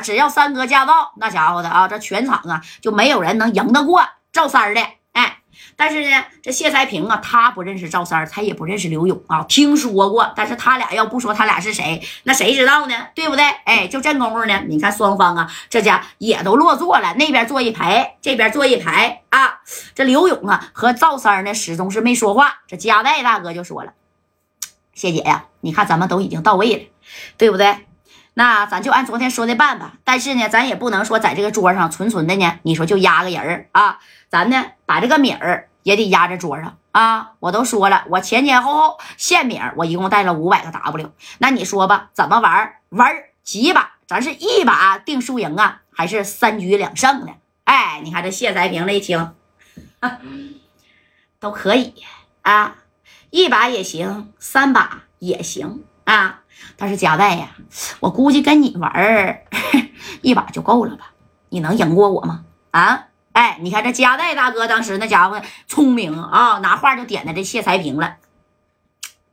只要三哥驾到，那家伙的啊，这全场啊就没有人能赢得过赵三的。哎，但是呢，这谢才平啊，他不认识赵三，他也不认识刘勇啊，听说过，但是他俩要不说他俩是谁，那谁知道呢？对不对？哎，就这功夫呢，你看双方啊，这家也都落座了，那边坐一排，这边坐一排啊。这刘勇啊和赵三呢，始终是没说话。这加代大哥就说了：“谢姐呀，你看咱们都已经到位了，对不对？”那咱就按昨天说的办吧，但是呢，咱也不能说在这个桌上纯纯的呢，你说就压个人儿啊，咱呢把这个米儿也得压在桌上啊。我都说了，我前前后后现米儿，我一共带了五百个 W。那你说吧，怎么玩？玩几把？咱是一把定输赢啊，还是三局两胜呢？哎，你看这谢才平这一听，都可以啊，一把也行，三把也行啊。但是加代呀，我估计跟你玩儿一把就够了吧？你能赢过我吗？啊，哎，你看这加代大哥当时那家伙聪明啊，拿话就点的这谢才平了。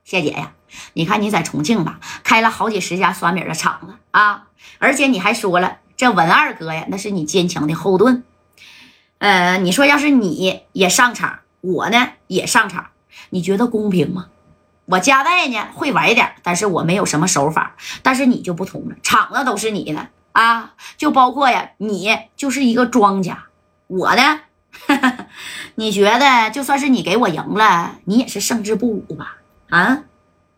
谢姐呀，你看你在重庆吧，开了好几十家酸米的厂子啊，而且你还说了，这文二哥呀，那是你坚强的后盾。呃，你说要是你也上场，我呢也上场，你觉得公平吗？我加代呢会玩点，但是我没有什么手法。但是你就不同了，厂子都是你的啊，就包括呀，你就是一个庄家。我呢，你觉得就算是你给我赢了，你也是胜之不武吧？啊，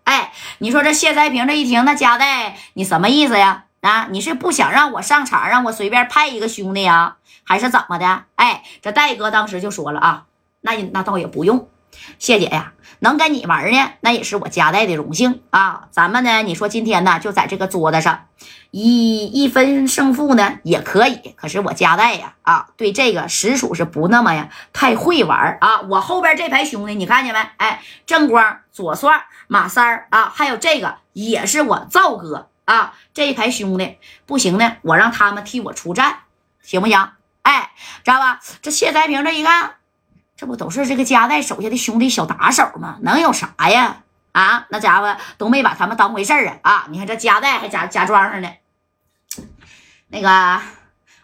哎，你说这谢才平这一听，那加代你什么意思呀？啊，你是不想让我上场，让我随便派一个兄弟呀，还是怎么的？哎，这戴哥当时就说了啊，那那倒也不用。谢姐呀，能跟你玩呢，那也是我家代的荣幸啊。咱们呢，你说今天呢，就在这个桌子上一一分胜负呢也可以。可是我家代呀，啊，对这个实属是不那么呀太会玩啊。我后边这排兄弟，你看见没？哎，正光、左帅、马三儿啊，还有这个也是我赵哥啊。这一排兄弟不行呢，我让他们替我出战，行不行？哎，知道吧？这谢才平这一看。这不都是这个加代手下的兄弟小打手吗？能有啥呀？啊，那家伙都没把他们当回事啊！啊，你看这加代还假假装上呢。那个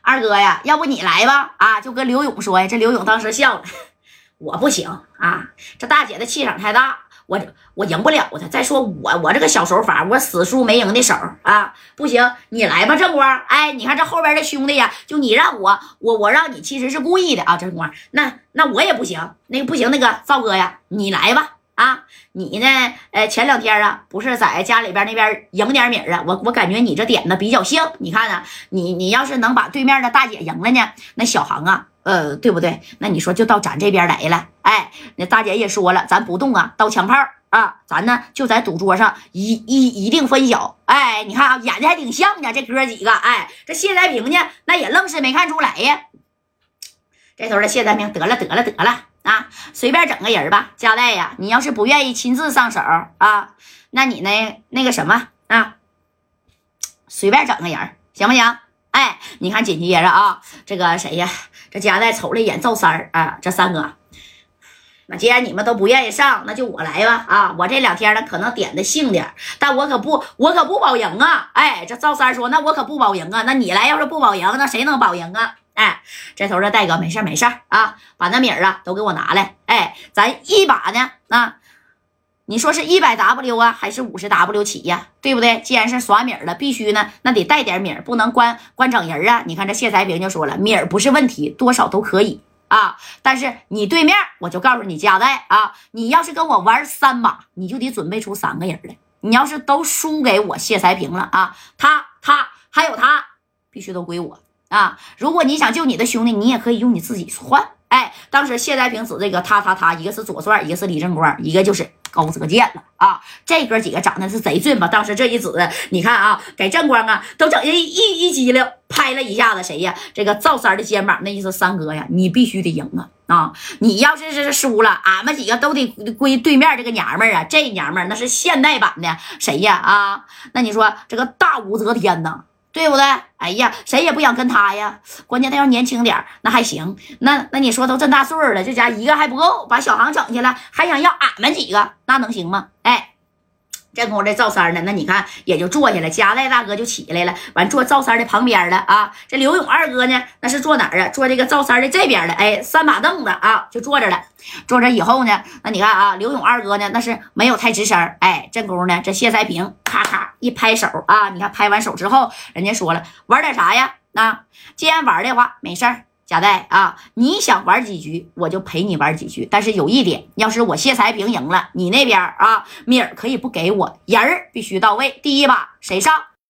二哥呀，要不你来吧？啊，就跟刘勇说呀。这刘勇当时笑了，我不行啊，这大姐的气场太大。我我赢不了他。再说我我这个小手法，我死输没赢的手啊，不行，你来吧，正光。哎，你看这后边的兄弟呀，就你让我，我我让你，其实是故意的啊，正光。那那我也不行，那个不行，那个赵哥呀，你来吧。啊，你呢？呃，前两天啊，不是在家里边那边赢点米啊？我我感觉你这点子比较硬。你看呢？你你要是能把对面的大姐赢了呢，那小航啊。呃，对不对？那你说就到咱这边来了，哎，那大姐也说了，咱不动啊，刀枪炮啊，咱呢就在赌桌上一一一定分晓。哎，你看啊，演的还挺像呢，这哥几个，哎，这谢才平呢，那也愣是没看出来呀。这头的谢才平，得了得了得了啊，随便整个人吧。加代呀，你要是不愿意亲自上手啊，那你呢那个什么啊，随便整个人行不行？哎，你看紧接着啊，这个谁呀？这家代瞅了一眼赵三儿啊，这三哥，那既然你们都不愿意上，那就我来吧啊！我这两天呢可能点的性点，但我可不，我可不保赢啊！哎，这赵三说，那我可不保赢啊！那你来要是不保赢，那谁能保赢啊？哎，这头的戴哥没事没事啊，把那米儿啊都给我拿来，哎，咱一把呢啊。你说是一百 W 啊，还是五十 W 起呀？对不对？既然是耍米儿了，必须呢，那得带点米儿，不能光光整人啊！你看这谢才平就说了，米儿不是问题，多少都可以啊。但是你对面，我就告诉你加代啊，你要是跟我玩三把，你就得准备出三个人来。你要是都输给我谢才平了啊，他他还有他，必须都归我啊！如果你想救你的兄弟，你也可以用你自己换。哎，当时谢才平指这个他他他，一个是左帅，一个是李正光，一个就是。高泽健了啊！这哥几个长得是贼俊吧？当时这一指，你看啊，给正光啊都整一一一激灵，拍了一下子谁呀？这个赵三的肩膀，那意思三哥呀，你必须得赢啊！啊，你要是是输了，俺们几个都得归对面这个娘们儿啊！这娘们儿那是现代版的谁呀？啊，那你说这个大武则天呢？对不对？哎呀，谁也不想跟他呀。关键他要年轻点那还行。那那你说都这大岁数了，这家一个还不够，把小航整去了，还想要俺们几个，那能行吗？哎，这功夫这赵三呢，那你看也就坐下了，夹带大哥就起来了，完坐赵三的旁边了啊。这刘勇二哥呢，那是坐哪儿啊？坐这个赵三的这边的，哎，三把凳子啊，就坐着了。坐着以后呢，那你看啊，刘勇二哥呢，那是没有太吱声哎，这功夫呢，这谢才平咔咔一拍手啊，你看拍完手之后，人家说了，玩点啥呀？那既然玩的话，没事儿。贾代啊，你想玩几局，我就陪你玩几局。但是有一点，要是我谢才平赢了，你那边啊，米儿可以不给我，人儿必须到位。第一把谁上？